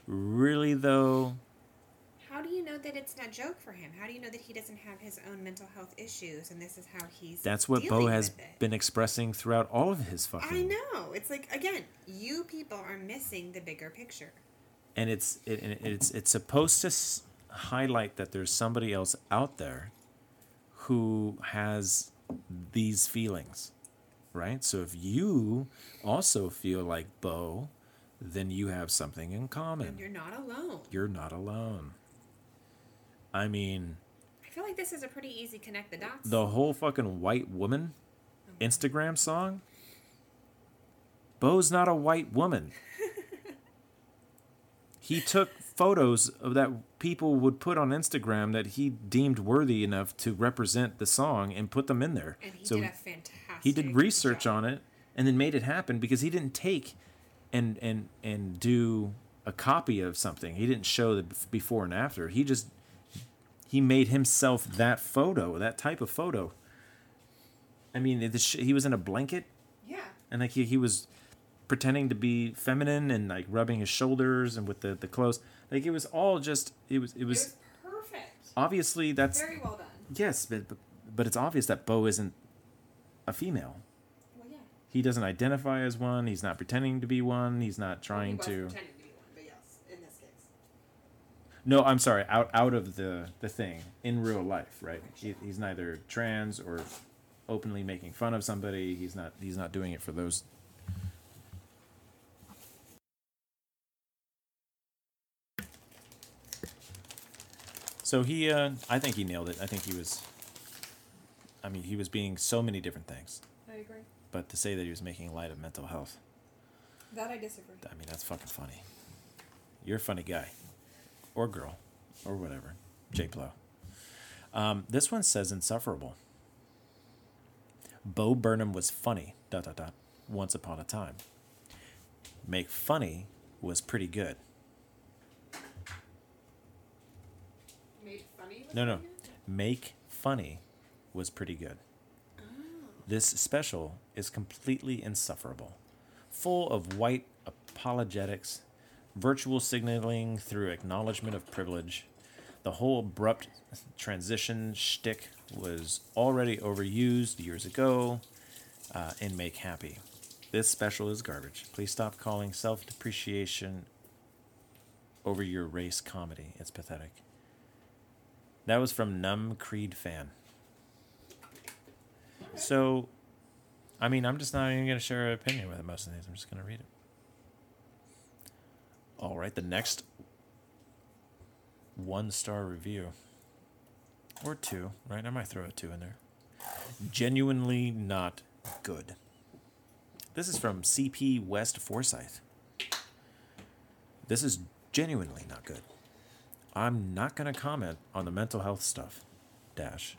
Really, though, How do you know that it's not a joke for him? How do you know that he doesn't have his own mental health issues and this is how he's that's what Bo has been expressing throughout all of his fucking. I know. It's like again, you people are missing the bigger picture. and it's it, it's it's supposed to s- highlight that there's somebody else out there who has these feelings right? So if you also feel like bo then you have something in And common you're not alone. you're not alone. I mean I feel like this is a pretty easy connect the dots. the whole fucking white woman mm-hmm. instagram song? Bo's not a white woman. He took photos of that people would put on Instagram that he deemed worthy enough to represent the song and put them in there. and he so did a fantastic he did research job. on it and then made it happen because he didn't take and and and do a copy of something. He didn't show the before and after. He just he made himself that photo, that type of photo. I mean, the sh- he was in a blanket Yeah. and like he, he was pretending to be feminine and like rubbing his shoulders and with the the clothes. Like it was all just it was it It was was perfect. obviously that's Very well done. yes, but but- but it's obvious that Bo isn't a female. Well, yeah. He doesn't identify as one. He's not pretending to be one. He's not trying well, he to. pretending to be one, but yes, in this case. No, I'm sorry. Out out of the the thing in real life, right? He, he's neither trans or openly making fun of somebody. He's not. He's not doing it for those. So he, uh, I think he nailed it. I think he was. I mean, he was being so many different things, I agree. but to say that he was making light of mental health, That I disagree. I mean, that's fucking funny. You're a funny guy. Or girl. Or whatever. J Plo. Um, this one says insufferable. Bo Burnham was funny, dot dot dot, once upon a time. Make funny was pretty good. Made funny. No, no. Make funny was pretty good. This special is completely insufferable, full of white apologetics, virtual signaling through acknowledgement of privilege. The whole abrupt transition shtick was already overused years ago uh, in Make Happy. This special is garbage. Please stop calling self depreciation over your race comedy. It's pathetic. That was from Numb Creed Fan. So, I mean, I'm just not even going to share an opinion with most of these. I'm just going to read it. All right, the next one star review, or two, right? I might throw a two in there. Genuinely not good. This is from CP West Forsyth. This is genuinely not good. I'm not going to comment on the mental health stuff. Dash.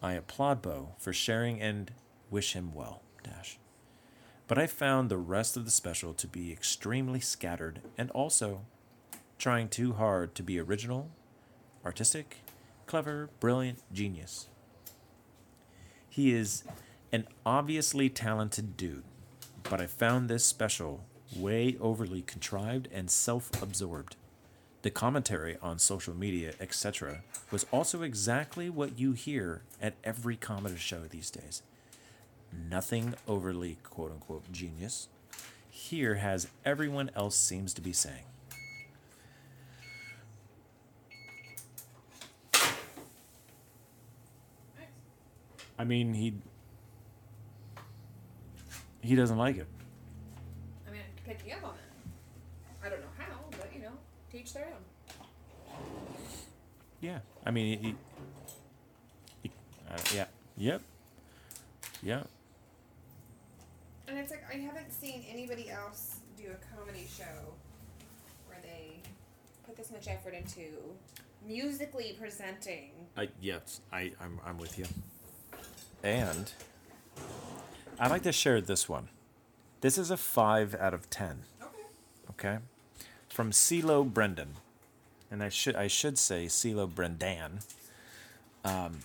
I applaud Bo for sharing and wish him well. Dash. But I found the rest of the special to be extremely scattered and also trying too hard to be original, artistic, clever, brilliant, genius. He is an obviously talented dude, but I found this special way overly contrived and self absorbed. The commentary on social media, etc., was also exactly what you hear at every comedy show these days. Nothing overly quote unquote genius. Here has everyone else seems to be saying. I mean, he he doesn't like it. I mean, I'm picking up on it. I don't know how, but you teach their own. Yeah, I mean, he, he, uh, yeah, yep, yeah. And it's like I haven't seen anybody else do a comedy show where they put this much effort into musically presenting. I yes, I I'm I'm with you. And I'd like to share this one. This is a five out of ten. Okay. Okay, from CeeLo Brendan, and I should I should say CeeLo Brendan. Um,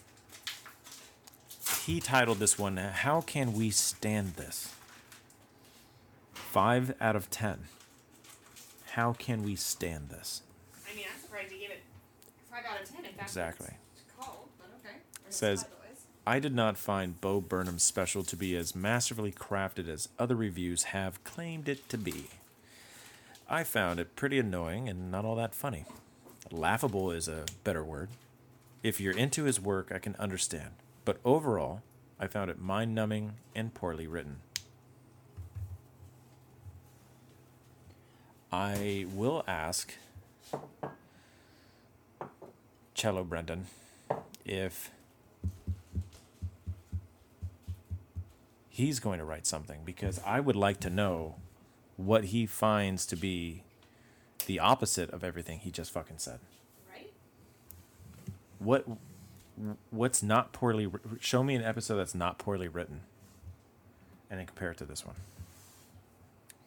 he titled this one "How Can We Stand This." Five out of ten. How can we stand this? I mean, I'm surprised you gave it five out of ten. If that's Exactly. what it's called, but okay. Says- I did not find Bo Burnham's special to be as masterfully crafted as other reviews have claimed it to be. I found it pretty annoying and not all that funny. Laughable is a better word. If you're into his work, I can understand. But overall, I found it mind numbing and poorly written. I will ask Cello Brendan if he's going to write something because I would like to know what he finds to be the opposite of everything he just fucking said. Right? What what's not poorly show me an episode that's not poorly written. and then compare it to this one.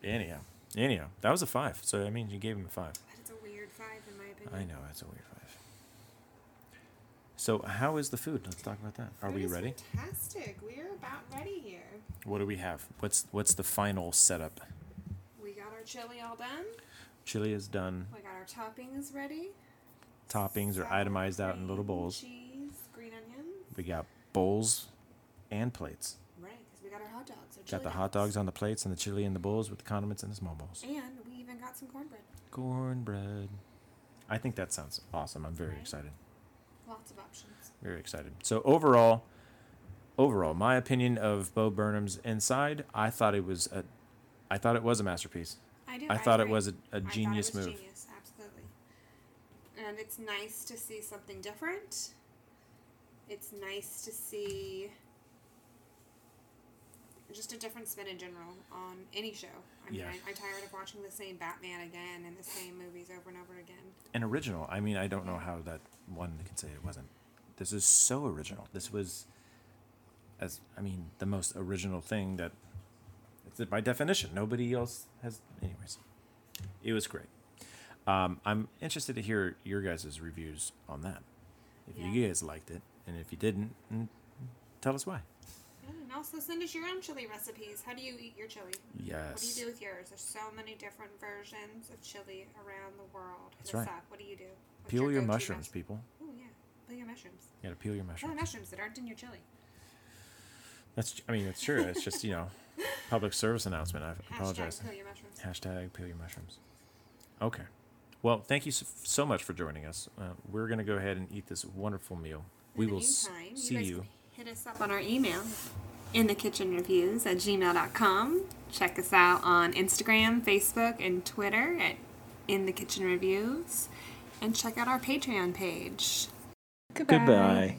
Anyhow, anyhow, that was a five. So I mean, you gave him a five. That is a weird five in my opinion. I know that's a weird five. So how is the food? Let's talk about that. Are Food we ready? Fantastic. We're about ready here. What do we have? What's what's the final setup? Our chili all done. Chili is done. We got our toppings ready. Toppings are itemized out in little bowls. Cheese, green onions. We got bowls and plates. Right, because we got our hot dogs. Our Got the hot dogs on the plates and the chili in the bowls with the condiments in the small bowls. And we even got some cornbread. Cornbread. I think that sounds awesome. I'm very Right. excited. Lots of options. Very excited. So overall, overall, my opinion of Bo Burnham's Inside, I thought it was a, I thought it was a masterpiece. I do. I thought it was a, a genius was move. Genius, absolutely. And it's nice to see something different. It's nice to see just a different spin in general on any show. I mean, Yeah. I, I'm tired of watching the same Batman again and the same movies over and over again. An original. I mean, I don't know how that one can say it wasn't. This is so original. This was, as I mean, the most original thing that, it's by definition. Nobody else has. Anyways, it was great. Um, I'm interested to hear your guys' reviews on that. If you guys liked it, and if you didn't, tell us why. And also send us your own chili recipes. How do you eat your chili? Yes. What do you do with yours? There's so many different versions of chili around the world. That's right. up. What do you do? What's Peel your go-to mushrooms, mushroom? people. Oh yeah, peel your mushrooms. You gotta peel your Peel the mushrooms. mushrooms that aren't in your chili. That's. I mean, it's true. It's just you know, public service announcement. I apologize. Hashtag peel your mushrooms. Hashtag peel your mushrooms. Okay. Well, thank you so, so much for joining us. Uh, we're going to go ahead and eat this wonderful meal. We In the will meantime, see guys you. Hit us up on our email in the kitchen reviews at gmail.com. Check us out on Instagram, Facebook, and Twitter at in the kitchen reviews. And check out our Patreon page. Goodbye.